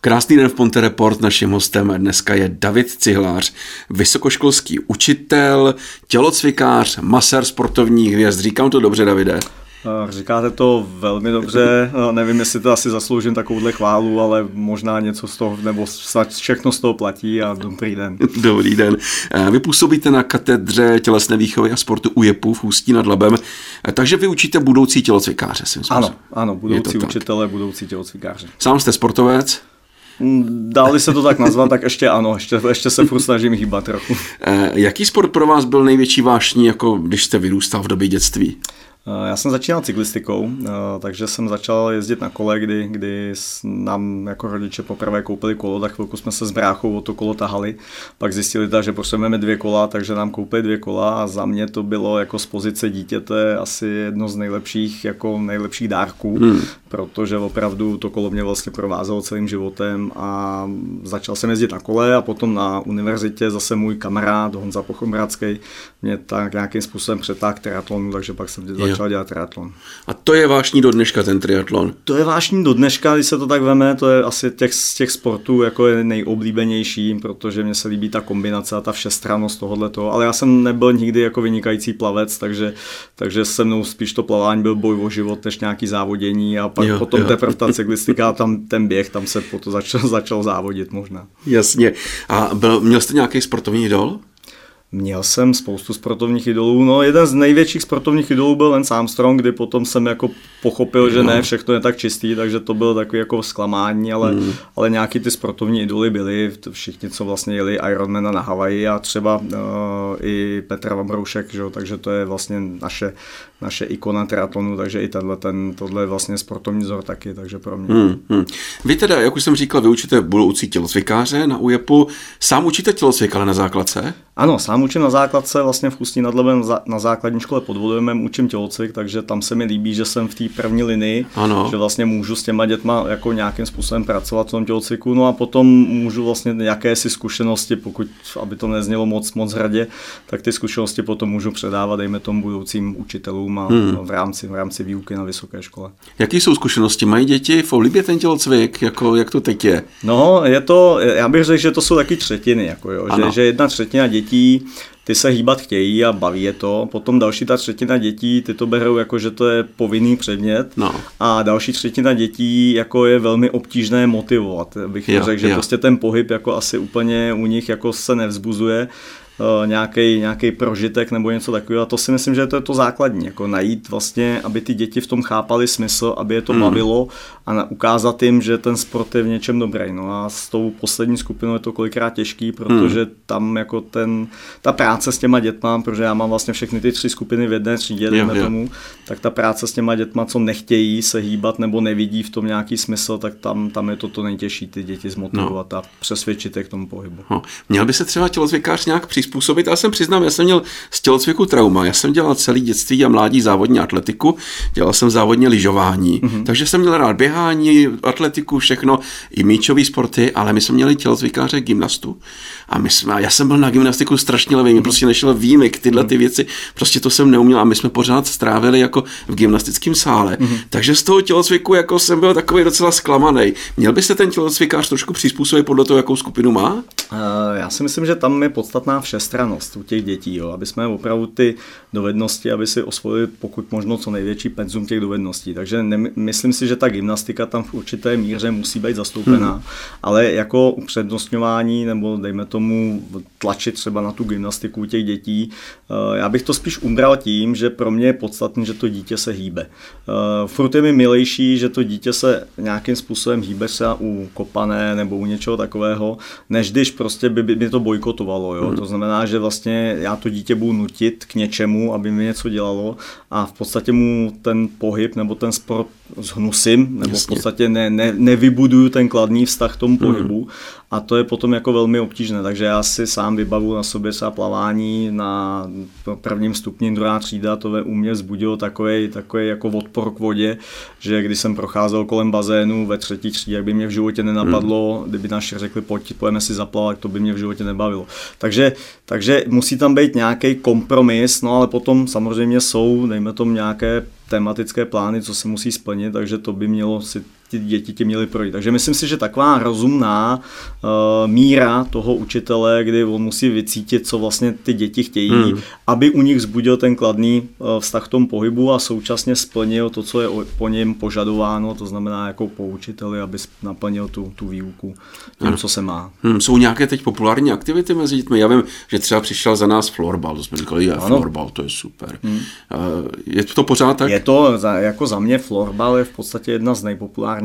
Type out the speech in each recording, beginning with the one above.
Krásný den v Ponte Report. Naším hostem dneska je David Cihlář, vysokoškolský učitel, tělocvikář, masér sportovních hvězd. Říkám to dobře, Davide? Říkáte to velmi dobře, nevím, jestli to asi zasloužím takovouhle chválu, ale možná něco z toho, nebo všechno z toho platí a dobrý den. Dobrý den. Vy působíte na katedře tělesné výchovy a sportu UJEPu v Ústí nad Labem, takže vy učíte budoucí tělocvikáře. Ano, ano, budoucí učitele, budoucí tělocvikáře. Sám jste sportovec? Dali se to tak nazvat, tak ještě ano, ještě, ještě se furt snažím hýbat trochu. Jaký sport pro vás byl největší vášní, jako když jste vyrůstal v době dětství? Já jsem začínal cyklistikou, eh, takže jsem začal jezdit na kole, kdy, kdy nám jako rodiče poprvé koupili kolo, tak chvilku jsme se s bráchou o to kolo tahali, pak zjistili, ta, že potřebujeme dvě kola, takže nám koupili dvě kola a za mě to bylo jako z pozice dítěte asi jedno z nejlepších, jako nejlepších dárků, hmm. protože opravdu to kolo mě vlastně provázelo celým životem a začal jsem jezdit na kole a potom na univerzitě zase můj kamarád Honza Pochomradský mě tak nějakým způsobem přetáhl triatlonu, takže pak jsem začal začal dělat triatlon. A to je vášní do dneška ten triatlon? To je vášní do dneška, když se to tak veme, to je asi těch, z těch sportů jako je nejoblíbenější, protože mně se líbí ta kombinace a ta všestrannost tohohle toho, ale já jsem nebyl nikdy jako vynikající plavec, takže, takže se mnou spíš to plavání byl boj o život než nějaký závodění a pak jo, potom jo. teprve ta cyklistika, tam ten běh, tam se potom začal, začal závodit možná. Jasně. A byl, měl jste nějaký sportovní idol? Měl jsem spoustu sportovních idolů, no jeden z největších sportovních idolů byl Lance Armstrong, kdy potom jsem jako pochopil, že ne, no. všechno je tak čistý, takže to bylo takový jako zklamání, ale, mm. ale nějaký ty sportovní idoly byly, všichni, co vlastně jeli Ironmana na Havaji a třeba uh, i Petr Vambroušek, že? takže to je vlastně naše, naše ikona triatlonu, takže i tenhle, ten, tohle je vlastně sportovní vzor taky, takže pro mě. Mm, mm. Vy teda, jak už jsem říkal, vy učíte budoucí tělocvikáře na UJEPu, sám učíte tělocvik, ale na základce? Ano, sám učím na základce, vlastně v Ústí nad Labem na základní škole pod Vodojemem učím tělocvik, takže tam se mi líbí, že jsem v té první linii, ano. že vlastně můžu s těma dětma jako nějakým způsobem pracovat v tom tělocviku, no a potom můžu vlastně jakési zkušenosti, pokud, aby to neznělo moc, moc hradě, tak ty zkušenosti potom můžu předávat, dejme tomu budoucím učitelům a hmm. v, rámci, v rámci výuky na vysoké škole. Jaké jsou zkušenosti? Mají děti v oblibě ten tělocvik? Jako, jak to teď je? No, je to, já bych řekl, že to jsou taky třetiny, jako jo, že, že jedna třetina dětí ty se hýbat chtějí a baví je to. Potom další ta třetina dětí, ty to berou jako, že to je povinný předmět. No. A další třetina dětí jako je velmi obtížné motivovat. Bych jo, řekl, že jo. prostě ten pohyb jako asi úplně u nich jako se nevzbuzuje nějaký, nějaký prožitek nebo něco takového. A to si myslím, že to je to základní, jako najít vlastně, aby ty děti v tom chápali smysl, aby je to mm. bavilo a ukázat jim, že ten sport je v něčem dobrý. No a s tou poslední skupinou je to kolikrát těžký, protože mm. tam jako ten, ta práce s těma dětma, protože já mám vlastně všechny ty tři skupiny v jedné třídě, jo. tomu, tak ta práce s těma dětma, co nechtějí se hýbat nebo nevidí v tom nějaký smysl, tak tam, tam je to to nejtěžší, ty děti zmotivovat no. a přesvědčit je k tomu pohybu. No. Měl by se třeba tělocvikář nějak přizpůsobit? Já jsem přiznám, já jsem měl z tělocviku trauma. Já jsem dělal celý dětství a mládí závodní atletiku, dělal jsem závodně lyžování, mm-hmm. takže jsem měl rád běhání, atletiku, všechno, i míčové sporty, ale my jsme měli tělocvikáře gymnastu. A my jsme, já jsem byl na gymnastiku strašně levý, mi prostě nešel výjimek, tyhle ty věci, prostě to jsem neuměl a my jsme pořád strávili jako v gymnastickém sále. Mm-hmm. Takže z toho tělocviku jako jsem byl takový docela zklamaný. Měl by se ten tělocvikář trošku přizpůsobit podle toho, jakou skupinu má? Uh, já si myslím, že tam je podstatná všestranost u těch dětí, jo, aby jsme opravdu ty dovednosti, aby si osvojili pokud možno co největší penzum těch dovedností. Takže ne, myslím si, že ta gymnastika tam v určité míře musí být zastoupená, hmm. ale jako upřednostňování nebo dejme tomu tlačit třeba na tu gymnastiku těch dětí, eh, já bych to spíš umbral tím, že pro mě je podstatné, že to dítě se hýbe. Eh, furt je mi milejší, že to dítě se nějakým způsobem hýbe třeba u kopané nebo u něčeho takového, než když prostě by, by to bojkotovalo. Jo? Hmm. To znamená, že vlastně já to dítě budu nutit k něčemu, aby mi něco dělalo a v podstatě mu ten pohyb nebo ten sport zhnusím, nebo Jasně. v podstatě ne, ne, nevybuduju ten kladný vztah k tomu hmm. pohybu a to je potom jako velmi obtížné, takže já si sám vybavu na sobě se plavání na prvním stupni druhá třída, to ve u mě vzbudilo takový, takový jako odpor k vodě, že když jsem procházel kolem bazénu ve třetí třídě, jak by mě v životě nenapadlo, hmm. kdyby naši řekli, pojď, pojďme si zaplavat, to by mě v životě nebavilo. Takže, takže musí tam být nějaký kompromis, no ale potom samozřejmě jsou, dejme tomu nějaké tematické plány, co se musí splnit, takže to by mělo si ty děti ti měly projít. Takže myslím si, že taková rozumná uh, míra toho učitele, kdy on musí vycítit, co vlastně ty děti chtějí, hmm. aby u nich zbudil ten kladný uh, vztah k tomu pohybu a současně splnil to, co je po něm požadováno, to znamená jako po učiteli, aby naplnil tu, tu výuku tím, co se má. Hmm, jsou nějaké teď populární aktivity mezi dětmi? Já vím, že třeba přišel za nás florbal, to jsme říkali, je florbal, to je super. Hmm. Uh, je to pořád tak? Je to, za, jako za mě florbal je v podstatě jedna z nejpopulárnějších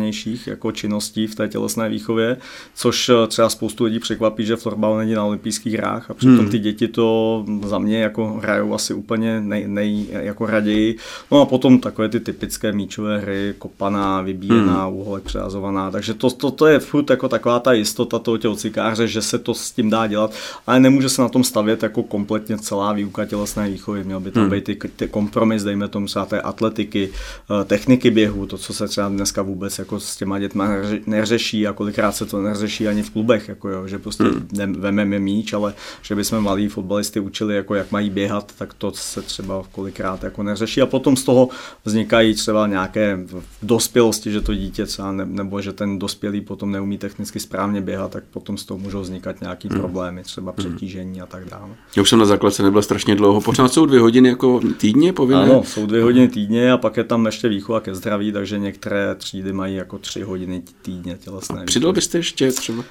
jako činností v té tělesné výchově, což eh, třeba spoustu lidí překvapí, že florbal není na olympijských hrách a přitom hmm. ty děti to za mě jako hrajou asi úplně nej, nej jako raději. No a potom takové ty typické míčové hry, kopaná, vybíjená, hmm. úholek přehazovaná, takže to, to, to je furt jako taková ta jistota toho tělocikáře, že se to s tím dá dělat, ale nemůže se na tom stavět jako kompletně celá výuka tělesné výchovy. Měl by tam hmm. být ty, ty kompromis, dejme tomu třeba té atletiky, eh, techniky běhu, to, co se třeba dneska vůbec jako s těma dětma neřeší a kolikrát se to neřeší ani v klubech, jako jo, že prostě hmm. vememe míč, ale že bychom malí fotbalisty učili, jako jak mají běhat, tak to se třeba kolikrát jako neřeší a potom z toho vznikají třeba nějaké v dospělosti, že to dítě třeba ne, nebo že ten dospělý potom neumí technicky správně běhat, tak potom z toho můžou vznikat nějaký hmm. problémy, třeba hmm. přetížení a tak dále. Já už jsem na základce nebyl strašně dlouho, pořád jsou dvě hodiny jako týdně povinné? Ano, jsou dvě hodiny týdně a pak je tam ještě výchova ke zdraví, takže některé třídy mají jako tři hodiny týdně tělesné. Přidal byste ještě třeba?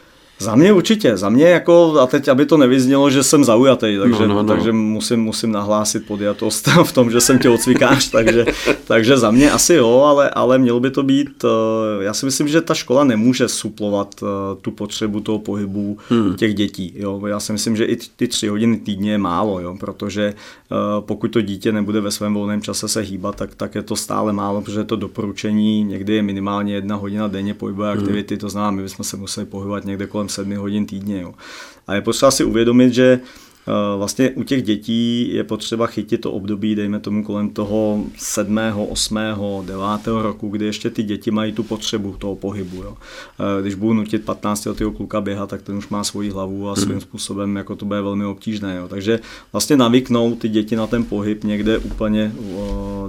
Za mě určitě, za mě jako, a teď aby to nevyznělo, že jsem zaujatý, takže, no, no, no. takže musím, musím nahlásit podjatost v tom, že jsem tělocvikář, takže, takže za mě asi jo, ale, ale mělo by to být, eh, já si myslím, že ta škola nemůže suplovat eh, tu potřebu toho pohybu hmm. těch dětí, jo, já si myslím, že i ty tři hodiny týdně je málo, jo, protože eh, pokud to dítě nebude ve svém volném čase se hýbat, tak, tak je to stále málo, protože to doporučení někdy je minimálně jedna hodina denně pohybové hmm. aktivity, to znamená, my bychom se museli pohybovat někde kolem 7 hodin týdně. Jo. A je potřeba si uvědomit, že vlastně u těch dětí je potřeba chytit to období, dejme tomu kolem toho 7., 8., 9. roku, kdy ještě ty děti mají tu potřebu toho pohybu. Jo. Eh, když budu nutit 15 letého kluka běhat, tak ten už má svoji hlavu a svým hmm. způsobem jako to bude velmi obtížné. Jo. Takže vlastně navyknou ty děti na ten pohyb někde úplně,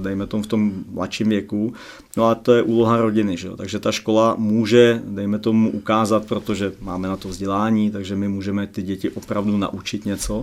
dejme tomu v tom mladším věku, no a to je úloha rodiny. Že jo. Takže ta škola může, dejme tomu, ukázat, protože máme na to vzdělání, takže my můžeme ty děti opravdu naučit něco,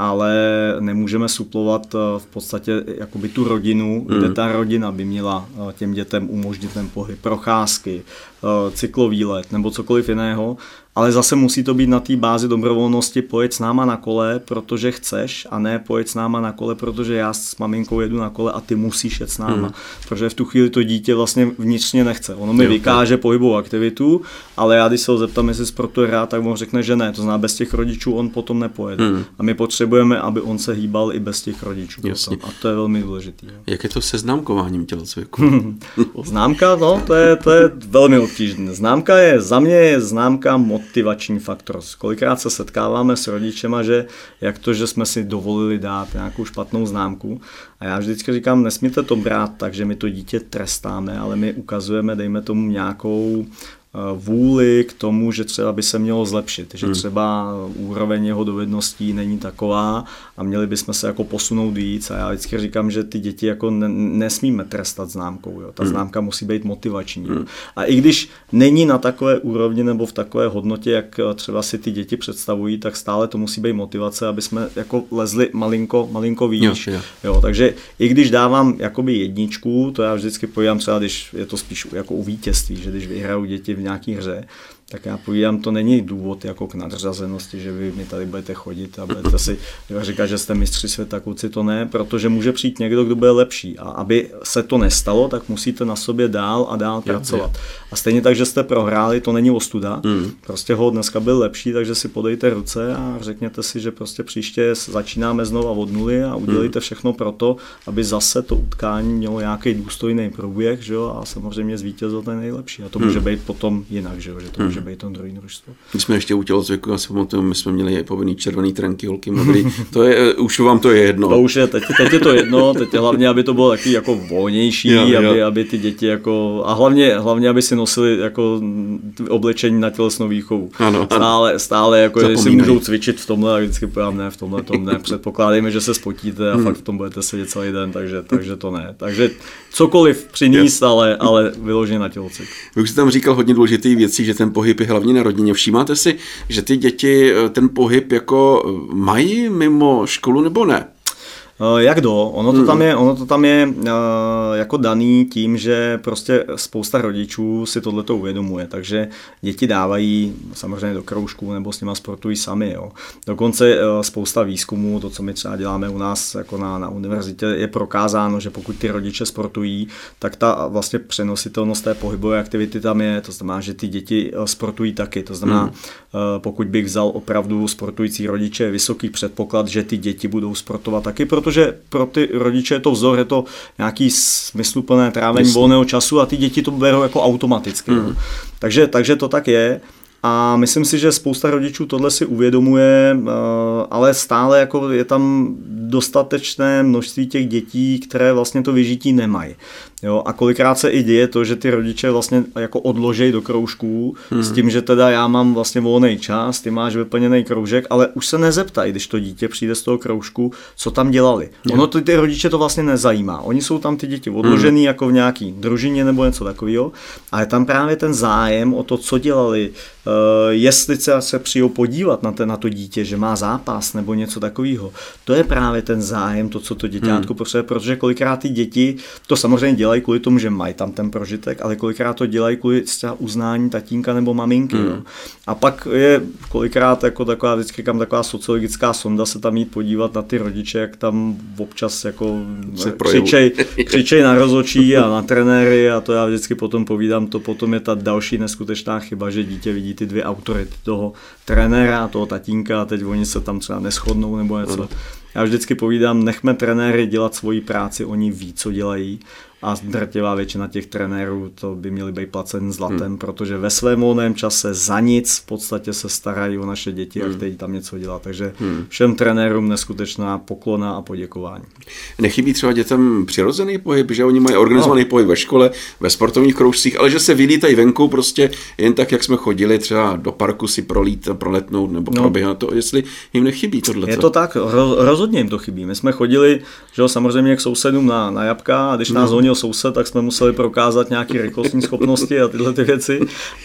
ale nemůžeme suplovat eh, v podstatě jakoby tu rodinu, kde hmm. ta rodina by měla eh, těm dětem umožnit ten pohyb, procházky, eh, cyklový let nebo cokoliv jiného, ale zase musí to být na té bázi dobrovolnosti pojď s náma na kole, protože chceš a ne pojď s náma na kole, protože já s maminkou jedu na kole a ty musíš jet s náma. Hmm. Protože v tu chvíli to dítě vlastně vnitřně nechce. Ono mi jo, vykáže tak. pohybovou aktivitu, ale já když se ho zeptám, jestli sportuje rád, tak on řekne, že ne. To znamená, bez těch rodičů on potom nepojede. Hmm. A my potřebujeme, aby on se hýbal i bez těch rodičů. Jasně. A to je velmi důležité. Jak je to se známkováním tělocviku? Známka, no, to je, to je velmi obtížné. Známka je, za mě je známka motivační faktor. Kolikrát se setkáváme s rodičema, že jak to, že jsme si dovolili dát nějakou špatnou známku. A já vždycky říkám, nesmíte to brát tak, že my to dítě trestáme, ale my ukazujeme, dejme tomu nějakou vůli k tomu, že třeba by se mělo zlepšit, že hmm. třeba úroveň jeho dovedností není taková a měli bychom se jako posunout víc a já vždycky říkám, že ty děti jako ne, nesmíme trestat známkou, jo. ta hmm. známka musí být motivační. Hmm. A i když není na takové úrovni nebo v takové hodnotě, jak eh, třeba si ty děti představují, tak stále to musí být motivace, aby jsme jako lezli malinko, malinko výš. Jo, jo. jo, takže i když dávám jakoby jedničku, to já vždycky pojím třeba, když je to spíš jako u vítězství, že když vyhrajou děti v nějaké hře, tak já povídám, to není důvod jako k nadřazenosti, že vy mi tady budete chodit a budete si říkat, že jste mistři světa, kluci to ne, protože může přijít někdo, kdo bude lepší. A aby se to nestalo, tak musíte na sobě dál a dál pracovat. A stejně tak, že jste prohráli, to není ostuda. Mm. Prostě ho dneska byl lepší, takže si podejte ruce a řekněte si, že prostě příště začínáme znova od nuly a udělejte mm. všechno pro to, aby zase to utkání mělo nějaký důstojný průběh, že jo, a samozřejmě zvítězil ten nejlepší. A to mm. může být potom jinak, že jo, že to může může být to druhý družstvo. My jsme ještě u tělocviku, já si pamatuju, my jsme měli povinný červený trenky, holky modrý. to je, už vám to je jedno. To už je, teď, teď je to jedno, teď je hlavně, aby to bylo takový jako volnější, jo, jo. Aby, aby ty děti jako, a hlavně, hlavně, aby si nosili jako oblečení na tělesnou výchovu. Ano, stále, stále jako, že si můžou cvičit v tomhle a vždycky povím, ne, v tomhle tom ne, předpokládejme, že se spotíte a hmm. fakt v tom budete sedět celý den, takže, takže to ne. Takže cokoliv přinést, ale, ale vyloženě na tělocvik. Vy už jste tam říkal hodně důležitých věcí, že ten pohyb je hlavně na rodině. Všímáte si, že ty děti eh, ten pohyb jako mají mimo školu nebo ne? Eh, jak do? Ono to tam je, ono to tam je uh, jako daný tím, že prostě spousta rodičů si tohle to uvědomuje, takže děti dávají samozřejmě do kroužků nebo s nima sportují sami. Jo. Dokonce uh, spousta výzkumů, to, co my třeba děláme u nás jako na, na univerzitě, je prokázáno, že pokud ty rodiče sportují, tak ta vlastně přenositelnost té pohybové aktivity tam je, to znamená, že ty děti sportují taky. To znamená, uh, pokud bych vzal opravdu sportující rodiče, vysoký předpoklad, že ty děti budou sportovat taky, protože protože pro ty rodiče je to vzor, je to nějaký smysluplné trávení Myslím. volného času a ty děti to berou jako automaticky. Mm. Takže, takže to tak je. A myslím si, že spousta rodičů tohle si uvědomuje, eh, ale stále jako je tam dostatečné množství těch dětí, které vlastně to vyžití nemají. Jo, a kolikrát se i děje to, že ty rodiče vlastně jako odložejí do kroužků hmm. s tím, že teda já mám vlastně volný čas, ty máš vyplněný kroužek, ale už se nezeptají, když to dítě přijde z toho kroužku, co tam dělali. Hmm. Ono ty, ty rodiče to vlastně nezajímá. Oni jsou tam ty děti odložený hmm. jako v nějaký družině nebo něco takového, ale tam právě ten zájem o to, co dělali, uh, jestli se, se přijou podívat na, ten, na to dítě, že má zápas nebo něco takového, to je právě ten zájem, to, co to děťátko hmm. potřebuje, protože kolikrát ty děti to samozřejmě dělají dělají kvůli tomu, že mají tam ten prožitek, ale kolikrát to dělají kvůli uznání tatínka nebo maminky. Mm. No. A pak je kolikrát jako taková, vždycky kam taková sociologická sonda se tam jít podívat na ty rodiče, jak tam občas jako křičej, křičej na rozočí a na trenéry a to já vždycky potom povídám, to potom je ta další neskutečná chyba, že dítě vidí ty dvě autority toho trenéra a toho tatínka a teď oni se tam třeba neschodnou nebo něco. Mm. Já vždycky povídám, nechme trenéry dělat svoji práci, oni ví, co dělají a drtivá většina těch trenérů to by měli být placen zlatem, hmm. protože ve svém volném čase za nic v podstatě se starají o naše děti hmm. a chtějí tam něco dělat. Takže hmm. všem trenérům neskutečná poklona a poděkování. Nechybí třeba dětem přirozený pohyb, že oni mají organizovaný no. pohyb ve škole, ve sportovních kroužcích, ale že se vylítají venku prostě jen tak, jak jsme chodili třeba do parku si prolít, proletnout nebo no. proběhat to, jestli jim nechybí tohle. Je to tak, rozhodně jim to chybí. My jsme chodili, že jo, samozřejmě k sousedům na, na jabka a když nás no měl soused, tak jsme museli prokázat nějaké rychlostní schopnosti a tyhle ty věci.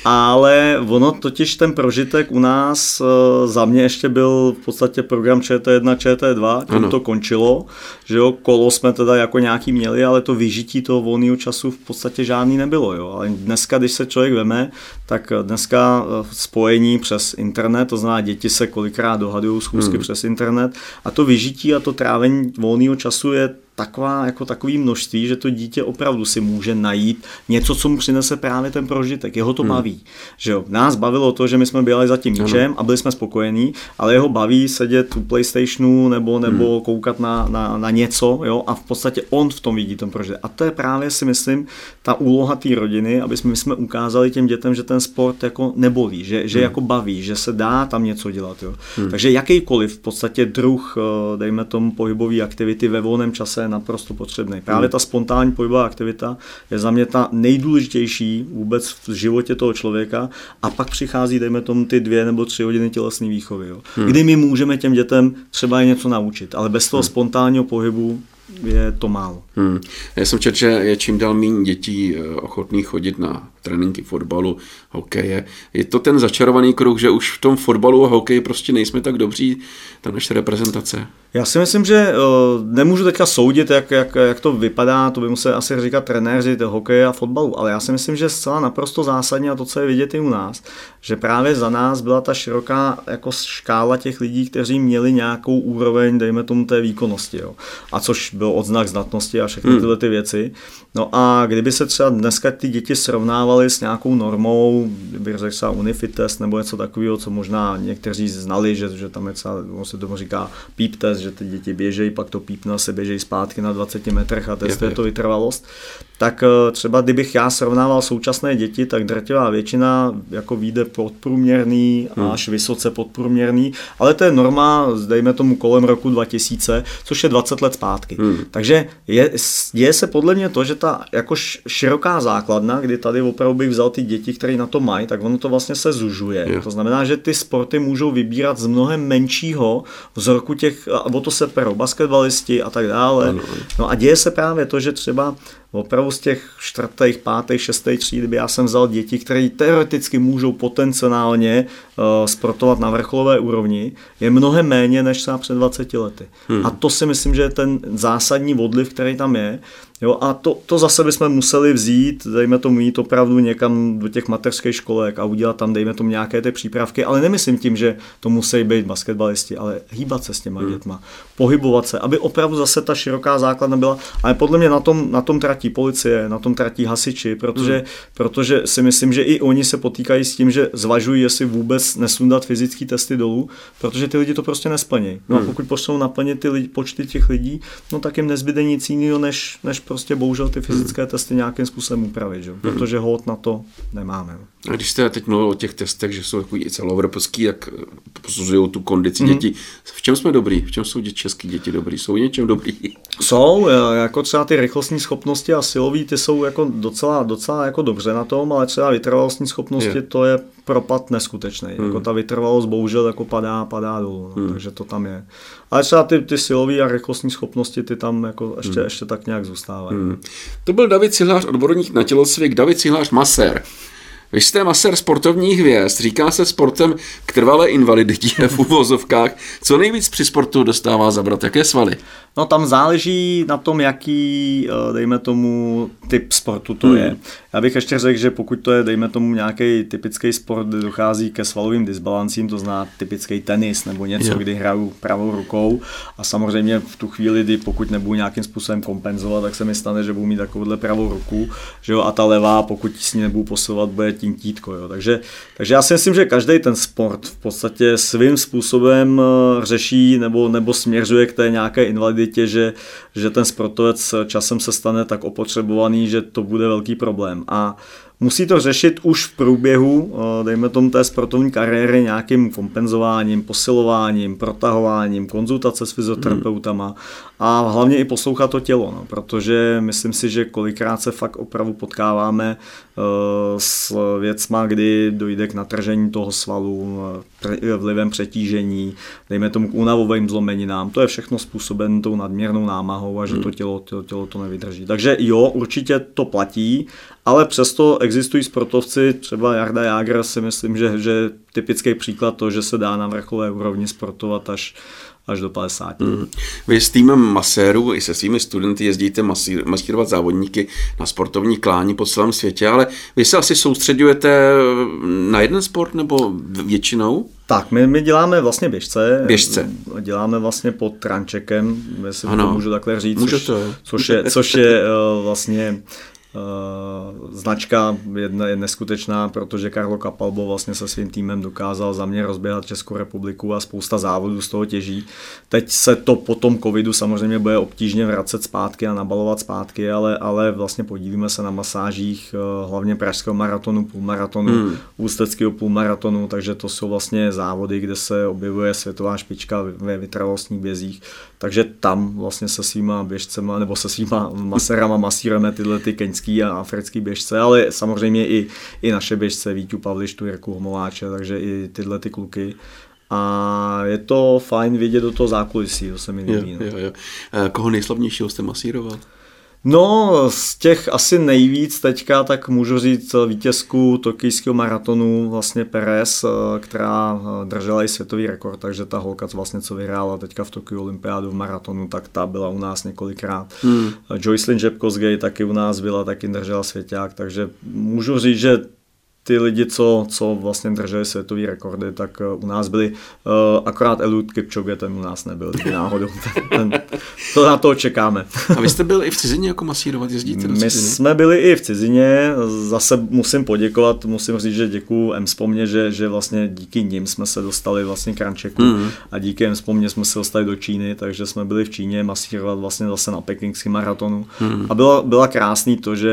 Ale ono totiž ten prožitek u nás eh, za mě ještě byl v podstatě program ČT1, ČT2, tím to končilo, že jo, kolo jsme teda jako nějaký měli, ale to vyžití toho volného času v podstatě žádný nebylo, jo. Ale dneska, když se člověk veme, tak dneska eh, spojení přes internet, to znamená děti se kolikrát dohadují schůzky hmm. přes internet a to vyžití a to trávení volného času je taková, jako takový množství, že to dítě opravdu si může najít něco, co mu přinese právě ten prožitek. Jeho to hmm. baví. Že jo? Nás bavilo to, že my jsme byli za tím míčem a byli jsme spokojení, ale jeho baví sedět u PlayStationu nebo, nebo hmm. koukat na, na, na něco jo? a v podstatě on v tom vidí ten prožitek. A to je právě si myslím ta úloha té rodiny, aby jsme, my jsme ukázali těm dětem, že ten sport jako nebolí, že, že hmm. jako baví, že se dá tam něco dělat. Jo? Hmm. Takže jakýkoliv v podstatě druh, eh, dejme tomu pohybové aktivity ve volném čase je naprosto potřebný. Právě hmm. ta spontánní pohybová aktivita je za mě ta nejdůležitější vůbec v životě toho člověka a pak přichází, dejme tomu, ty dvě nebo tři hodiny tělesné výchovy, jo. Hmm. kdy my můžeme těm dětem třeba je něco naučit, ale bez toho hmm. spontánního pohybu je to málo. Hmm. Já jsem četl, že je čím dál méně dětí eh, ochotných chodit na tréninky fotbalu, hokeje. Je to ten začarovaný kruh, že už v tom fotbalu a hokeji prostě nejsme tak dobří, ta naše reprezentace? Já si myslím, že uh, nemůžu teďka soudit, jak, jak, jak to vypadá, to by museli asi říkat trenéři hokeje a fotbalu, ale já si myslím, že zcela naprosto zásadně a to, co je vidět i u nás, že právě za nás byla ta široká jako škála těch lidí, kteří měli nějakou úroveň, dejme tomu, té výkonnosti. Jo. A což byl odznak znatnosti a všechny hmm. tyhle ty věci. No a kdyby se třeba dneska ty děti srovnávaly s nějakou normou, bych řekl třeba Unifit test nebo něco takového, co možná někteří znali, že, že tam je třeba, on se tomu říká PEEP test, že ty děti běžejí, pak to pípne se běžejí zpátky na 20 metrech a testuje to vytrvalost. Tak eh, třeba kdybych já srovnával současné děti, tak drtivá většina jako vyjde podprůměrný hmm. až vysoce podprůměrný, ale to je norma, dejme tomu kolem roku 2000, což je 20 let zpátky. Hmm. Takže je, děje se podle mě to, že ta jako široká základna, kdy tady opravdu bych vzal ty děti, které na to mají, tak ono to vlastně se zužuje. Je. To znamená, že ty sporty můžou vybírat z mnohem menšího vzorku těch, a o to se perou basketbalisti a tak dále. Ano. No a děje se právě to, že třeba opravdu z těch čtvrtých, pátých, šestých tříd, kdyby já jsem vzal děti, které teoreticky můžou potenciálně uh, sportovat na vrcholové úrovni, je mnohem méně než třeba před 20 lety. Hmm. A to si myslím, že je ten zásadní odliv, který tam je. Jo, a to, to zase bychom museli vzít, dejme tomu jít opravdu někam do těch mateřských školek a udělat tam, dejme tomu nějaké ty přípravky, ale nemyslím tím, že to musí být basketbalisti, ale hýbat se s těma hmm. dětma, pohybovat se, aby opravdu zase ta široká základna byla, ale podle mě na tom, na tom tratí policie, na tom tratí hasiči, protože, hmm. protože si myslím, že i oni se potýkají s tím, že zvažují, jestli vůbec nesundat fyzické testy dolů, protože ty lidi to prostě nesplní. No hmm. a pokud pošlou naplnit ty lidi, počty těch lidí, no tak jim nezbyde nic jiného, než, než prostě bohužel ty fyzické hmm. testy nějakým způsobem upravit, že? Hmm. protože hod na to nemáme. A když jste teď mluvil o těch testech, že jsou jako celoevropský, jak posuzují tu kondici hmm. dětí, v čem jsme dobrý? V čem jsou děti, české děti dobrý? Jsou něčem dobrý? Jsou, jako třeba ty rychlostní schopnosti a silový, ty jsou jako docela, docela jako dobře na tom, ale třeba vytrvalostní schopnosti, je. to je propad neskutečný. Hmm. Jako ta vytrvalost bohužel jako padá, padá dolů, no, hmm. takže to tam je. Ale třeba ty, ty silové a rychlostní schopnosti, ty tam jako ještě, hmm. ještě tak nějak zůstávají. Hmm. To byl David Cihlář, odborník na tělocvik, David Cihlář Maser. Vy jste maser sportovních hvězd, říká se sportem k trvalé invaliditě v uvozovkách. Co nejvíc při sportu dostává zabrat? Jaké svaly? No tam záleží na tom, jaký, eh, dejme tomu, typ sportu to hmm. je. Já bych ještě řekl, že pokud to je, dejme tomu, nějaký typický sport, kde dochází ke svalovým disbalancím, to zná typický tenis nebo něco, jo. kdy hraju pravou rukou a samozřejmě v tu chvíli, kdy pokud nebudu nějakým způsobem kompenzovat, tak se mi stane, že budu mít takovouhle pravou ruku, že jo, a ta levá, pokud s ní nebudu posilovat, bude tím títko, jo. Takže, takže já si myslím, že každý ten sport v podstatě svým způsobem eh, řeší nebo, nebo směřuje k té nějaké invaliditě, že, že ten sportovec časem se stane tak opotřebovaný, že to bude velký problém. A musí to řešit už v průběhu, eh, dejme tomu té sportovní kariéry, nějakým kompenzováním, posilováním, protahováním, konzultace s fyzioterapeutama a hlavně i poslouchat to tělo, no, protože myslím si, že kolikrát se fakt opravdu potkáváme uh, s věcma, kdy dojde k natržení toho svalu, uh, vlivem přetížení, dejme tomu k únavovým zlomeninám, to je všechno způsobené tou nadměrnou námahou a že to tělo, tělo, tělo to nevydrží. Takže jo, určitě to platí, ale přesto existují sportovci, třeba Jarda Jágr si myslím, že, že typický příklad to, že se dá na vrcholové úrovni sportovat až, až do 50. Mm. Vy s týmem maséru i se svými studenty jezdíte masír, masírovat závodníky na sportovní klání po celém světě, ale vy se asi soustředujete na jeden sport nebo většinou? Tak, my, my děláme vlastně běžce. Běžce. Děláme vlastně pod trančekem, jestli ano. to můžu takhle říct, Může což, to. což je, což je uh, vlastně Eh, značka je, je neskutečná, protože Karlo Kapalbo vlastně se svým týmem dokázal za mě rozběhat Českou republiku a spousta závodů z toho těží. Teď se to po tom covidu samozřejmě bude obtížně vracet zpátky a nabalovat zpátky, ale, ale vlastně podílíme se na masážích eh, hlavně pražského maratonu, půlmaratonu, hmm. ústeckého půlmaratonu, takže to jsou vlastně závody, kde se objevuje světová špička ve vytrvalostních bězích, takže tam vlastně se svýma běžcema nebo se svýma maserama masírujeme tyhle ty keňské a africký běžce, ale samozřejmě i, i naše běžce, Vítu Pavlištu, Jirku Homováče, takže i tyhle ty kluky. A je to fajn vidět do toho zákulisí, to se mi líbí. No. jo, jo. Koho nejslavnějšího jste masíroval? No, z těch asi nejvíc teďka, tak můžu říct vítězku tokijského maratonu, vlastně Perez, eh, která eh, držela i světový rekord, takže ta holka, co vlastně co vyhrála teďka v Tokiu olympiádu v maratonu, tak ta byla u nás několikrát. Hmm. Joycelyn Jepkosgej taky u nás byla, taky držela svěťák, takže můžu říct, že ty lidi, co, co vlastně drželi světové rekordy, tak uh, u nás byli, uh, akorát Eliud Kipchoge, ten u nás nebyl, náhodou. Ten, ten, to na to čekáme. A vy jste byl i v cizině jako masírovat, jezdíte do My jsme byli i v cizině, zase musím poděkovat, musím říct, že děkuju Emspomě, že, že vlastně díky nim jsme se dostali vlastně k Rančeku mm. a díky Emspomě jsme se dostali do Číny, takže jsme byli v Číně masírovat vlastně zase na pekingském maratonu. Mm. A byla, byla krásný to, že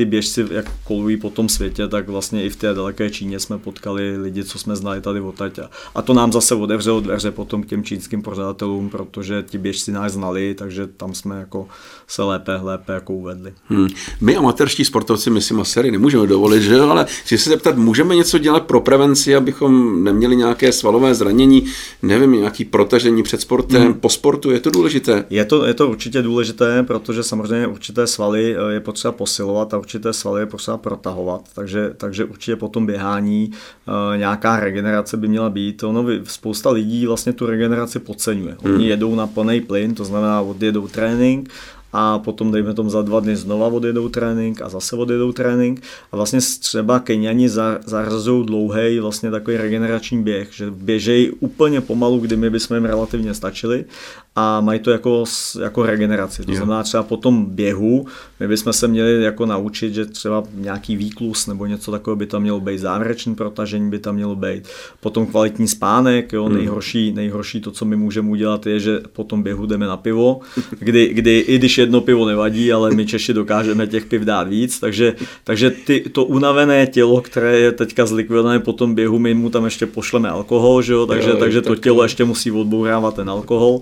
ty běžci, jak kolují po tom světě, tak vlastně i v té daleké Číně jsme potkali lidi, co jsme znali tady odtaď. A to nám zase otevřelo dveře potom k těm čínským pořadatelům, protože ti běžci nás znali, takže tam jsme jako se lépe, lépe jako uvedli. Hmm. My amatérští sportovci, my si masery nemůžeme dovolit, že ale chci se zeptat, můžeme něco dělat pro prevenci, abychom neměli nějaké svalové zranění, nevím, nějaký protažení před sportem, hmm. po sportu, je to důležité? Je to, je to určitě důležité, protože samozřejmě určité svaly eh, je potřeba posilovat a určité svaly je potřeba protahovat, takže, takže určitě po tom běhání uh, nějaká regenerace by měla být. Ono, spousta lidí vlastně tu regeneraci podceňuje. Oni hmm. jedou na plný plyn, to znamená odjedou trénink a potom dejme tomu za dva dny znova odjedou trénink a zase odjedou trénink a vlastně třeba Keniani zařazují dlouhý vlastně takový regenerační běh, že běžejí úplně pomalu, kdy my bychom jim relativně stačili a mají to jako, jako regeneraci. To znamená třeba po tom běhu, my bychom se měli jako naučit, že třeba nějaký výklus nebo něco takového by tam mělo být, závěrečný protažení by tam mělo být, potom kvalitní spánek, jo, hmm. nejhorší, nejhorší to, co my můžeme udělat, je, že po tom běhu jdeme na pivo, kdy, kdy i když jedno pivo nevadí, ale my Češi dokážeme těch piv dát víc, takže, takže ty, to unavené tělo, které je teďka zlikvidované po tom běhu, my mu tam ještě pošleme alkohol, že jo? takže, jo, takže to tělo ještě musí odbourávat ten alkohol,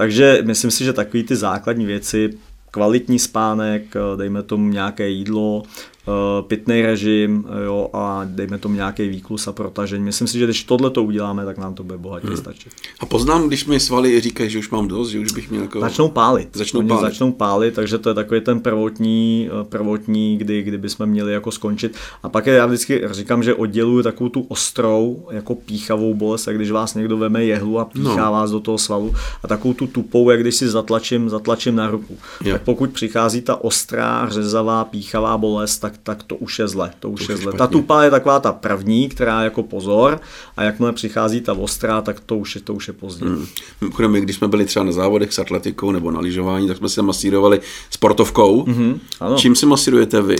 takže myslím si, že takové ty základní věci, kvalitní spánek, dejme tomu nějaké jídlo, Eh, pitný režim jo, a dejme tomu nějaký výklus a protažení. Myslím si, že když tohle to uděláme, tak nám to bude bohatě hmm. stačit. A poznám, když mi svaly říkají, že už mám dost, že už bych měl jako... Začnou pálit. Začnou pálit. začnou pálit, takže to je takový ten prvotní, eh, prvotní kdy, kdy bychom měli jako skončit. A pak je, já vždycky říkám, že odděluju takovou tu ostrou, jako píchavou bolest, jak když vás někdo veme jehlu a píchá no. vás do toho svalu a takovou tu tupou, jak když si zatlačím, zatlačím na ruku. Tak pokud přichází ta ostrá, řezavá, píchavá bolest, tak tak to už je zle. To už to je zle. Ta tupá je taková ta první, která jako pozor a jakmile přichází ta ostrá, tak to už je, to už je pozdě. Hmm. My, když jsme byli třeba na závodech s atletikou nebo na lyžování, tak jsme se masírovali sportovkou. Mm-hmm, ano. Čím se masírujete vy?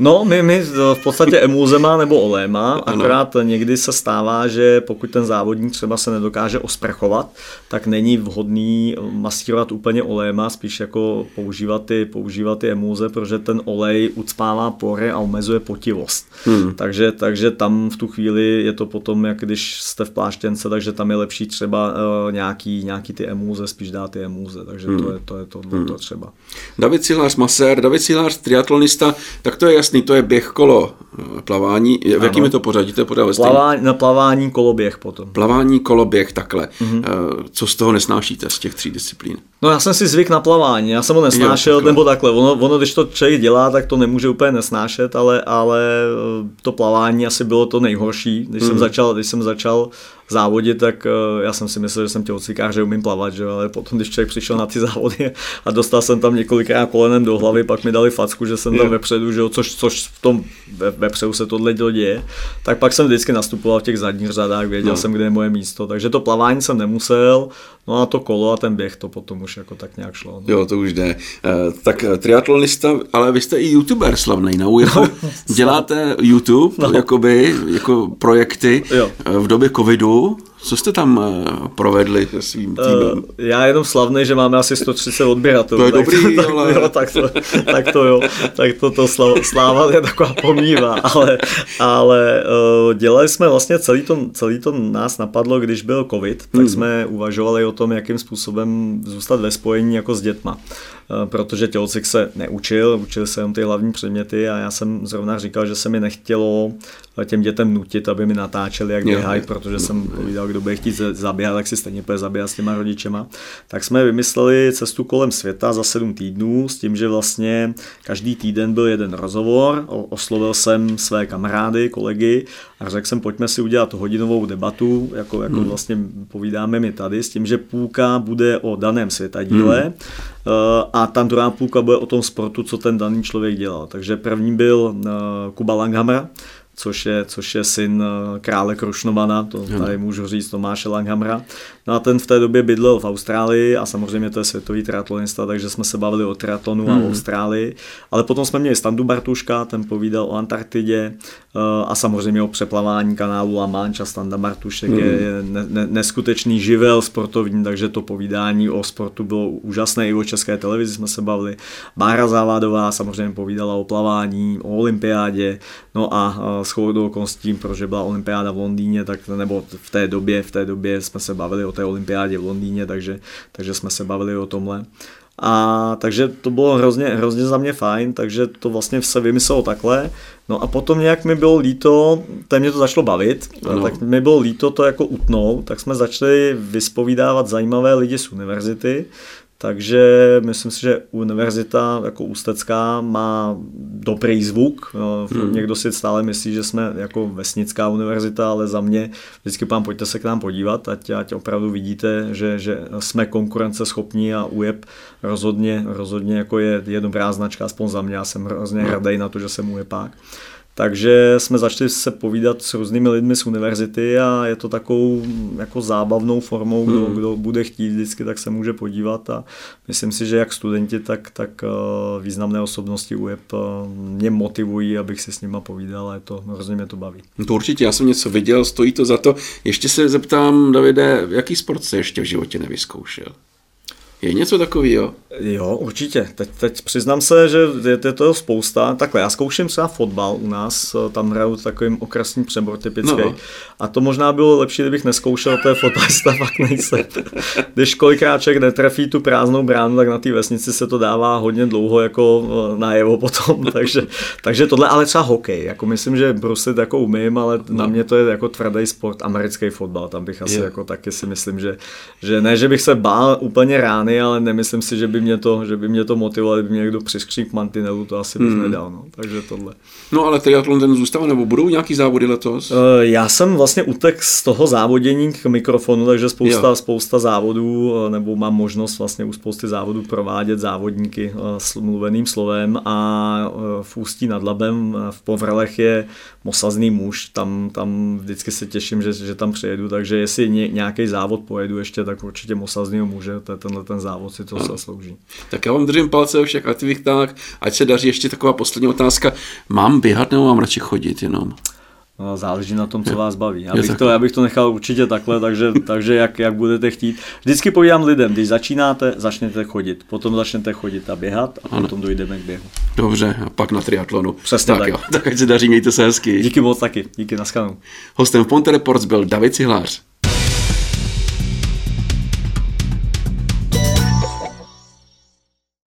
No, my, my v podstatě emulzema nebo oléma, akorát ano. někdy se stává, že pokud ten závodník třeba se nedokáže osprchovat, tak není vhodný masírovat úplně oléma, spíš jako používat ty, používat ty emulze, protože ten olej ucpává pory a omezuje potivost. Hmm. Takže, takže tam v tu chvíli je to potom, jak když jste v pláštěnce, takže tam je lepší třeba uh, nějaký, nějaký ty emulze, spíš dát ty emulze, takže hmm. to je to, je to, hmm. to třeba. David Silář masér, David Silář triatlonista, tak to je jasný jasný, to je běh kolo eh, plavání. V ano. jakým je to pořadí? To je pořád plavání, Na plavání, koloběh potom. Plavání, koloběh, takhle. Mm-hmm. Co z toho nesnášíte, z těch tří disciplín? No já jsem si zvyk na plavání, já jsem ho nesnášel, jo, takhle. nebo takhle. Ono, ono, když to člověk dělá, tak to nemůže úplně nesnášet, ale, ale eh, to plavání asi bylo to nejhorší. Když, mm. jsem, mhm. začal, když jsem začal závodě, tak uh, já jsem si myslel, že jsem tělocvikář, že umím plavat, že? ale potom, když člověk přišel na ty závody a dostal jsem tam několikrát kolenem do hlavy, pak mi dali facku, že jsem tam vepředu, že? Což, což v tom ve, vepředu se tohle děje, tak pak jsem vždycky nastupoval v těch zadních řadách, věděl no. jsem, kde je moje místo, takže to plavání jsem nemusel, no a to kolo a ten běh to potom už jako tak nějak šlo. No. Jo, to už jde. Uh, tak eh, triatlonista, ale vy jste i youtuber slavný, no? Jako děláte YouTube, no. jakoby, jako projekty jo. v době covidu, do co jste tam eh, provedli se svým eh, týmem? Uh, já jenom slavný, že máme asi 130 odběratelů. To je dobrý, tak, ale... jo, tak, to, tak to jo, tak to, to sláva je taková pomývá, ale, ale uh, dělali jsme vlastně celý to, celý to nás napadlo, když byl covid, tak hmm. jsme uvažovali o tom, jakým způsobem zůstat ve spojení jako s dětma. Protože tělocvik se neučil, učil se jen ty hlavní předměty a já jsem zrovna říkal, že se mi nechtělo těm dětem nutit, aby mi natáčeli, jak běhají, protože jsem povídal, kdo bude chtít zaběhat, tak si stejně bude zaběhat s těma rodičema. Tak jsme vymysleli cestu kolem světa za sedm týdnů s tím, že vlastně každý týden byl jeden rozhovor, oslovil jsem své kamarády, kolegy a řekl jsem, pojďme si udělat hodinovou debatu, jako, jako hmm. vlastně povídáme mi tady, s tím, že půlka bude o daném světadíle hmm. Eh, a ta druhá půlka bude o tom sportu, co ten daný člověk dělal. Takže první byl eh, Kuba Langhammer, což je, což je syn eh, krále Krušnovana, to tady můžu říct Tomáše Langhamra. No a ten v té době bydlel v Austrálii a samozřejmě to je světový triatlonista, takže jsme se bavili o triatlonu hmm. a o Austrálii. Ale potom jsme měli Standu Bartuška, ten povídal o Antarktidě eh, a samozřejmě o přeplavání kanálu La Manche a Standa Bartušek hmm. je ne, ne, neskutečný živel sportovní, takže to povídání o sportu bylo úžasné, i o české televizi jsme se bavili. Bára Závádová samozřejmě povídala o plavání, o olympiádě, no a shodou okolností, protože byla olympiáda v Londýně, tak, nebo v té době, v té době jsme se bavili o té olympiádě v Londýně, takže, takže jsme se bavili o tomhle. A takže to bylo hrozně, hrozně za mě fajn, takže to vlastně se vymyslelo takhle. No a potom nějak mi bylo líto, to mě to začalo bavit, ano. tak mi bylo líto to jako utnout, tak jsme začali vyspovídávat zajímavé lidi z univerzity, takže myslím si, že univerzita jako Ústecká má dobrý zvuk. Hmm. Někdo si stále myslí, že jsme jako vesnická univerzita, ale za mě vždycky pán pojďte se k nám podívat, ať, ať opravdu vidíte, že, že jsme konkurenceschopní a UJEP rozhodně, rozhodně jako je, je dobrá značka, aspoň za mě. Já jsem hrozně hmm. hrdý na to, že jsem UJEPák. Takže jsme začali se povídat s různými lidmi z univerzity a je to takovou jako zábavnou formou, kdo, hmm. kdo bude chtít vždycky, tak se může podívat a myslím si, že jak studenti, tak, tak eh, významné osobnosti UEP eh, mě motivují, abych si s nima povídal a je to, hrozně mě to baví. No to určitě, já jsem něco viděl, stojí to za to. Ještě se zeptám, Davide, jaký sport se ještě v životě nevyzkoušel? Je něco takového? Jo, určitě. Teď, teď přiznám se, že je, je to spousta. Takhle, já zkouším třeba fotbal u nás, tam hraju takovým okresním přebor typický. No. A to možná bylo lepší, kdybych neskoušel, to je fotbalista, fakt nejsem. Když kolikrát člověk netrefí tu prázdnou bránu, tak na té vesnici se to dává hodně dlouho jako eh, najevo potom. takže, takže tohle, ale třeba hokej. Jako myslím, že bruslit jako umím, ale no. na mě to je jako tvrdý sport, americký fotbal. Tam bych asi je. jako taky si myslím, že, že ne, že bych se bál úplně rány, ale nemyslím si, že by mě to, že by mě to motivovalo, kdyby mě někdo přiskřík mantinelu, to asi bych hmm. nedal. No. Takže tohle. No ale triatlon ten zůstává, nebo budou nějaký závody letos? Uh, já jsem vlastně utek z toho závodění k mikrofonu, takže spousta, spousta závodů, eh, nebo mám možnost vlastně u spousty závodů provádět závodníky eh, s mluveným slovem a v Ústí nad Labem v Povrlech je mosazný muž, tam, tam vždycky se těším, že, že tam přijedu, takže jestli nějaký závod pojedu ještě, tak určitě mosaznýho muže, to je tenhle ten závod si to zaslouží. Tak já vám držím palce o všech aktivitách, ať se daří ještě taková poslední otázka. Mám běhat nebo mám radši chodit jenom? No, záleží na tom, co vás baví. Já bych, to, já bych to nechal určitě takhle, takže, takže jak, jak budete chtít. Vždycky povídám lidem, když začínáte, začněte chodit, potom začnete chodit a běhat a ano. potom dojdeme k běhu. Dobře, a pak na triatlonu. Přesně tak. Tak, jo, tak ať se daří, mějte se hezky. Díky moc taky, díky, naschledanou. Hostem v Ponte Reports byl David Cihlář.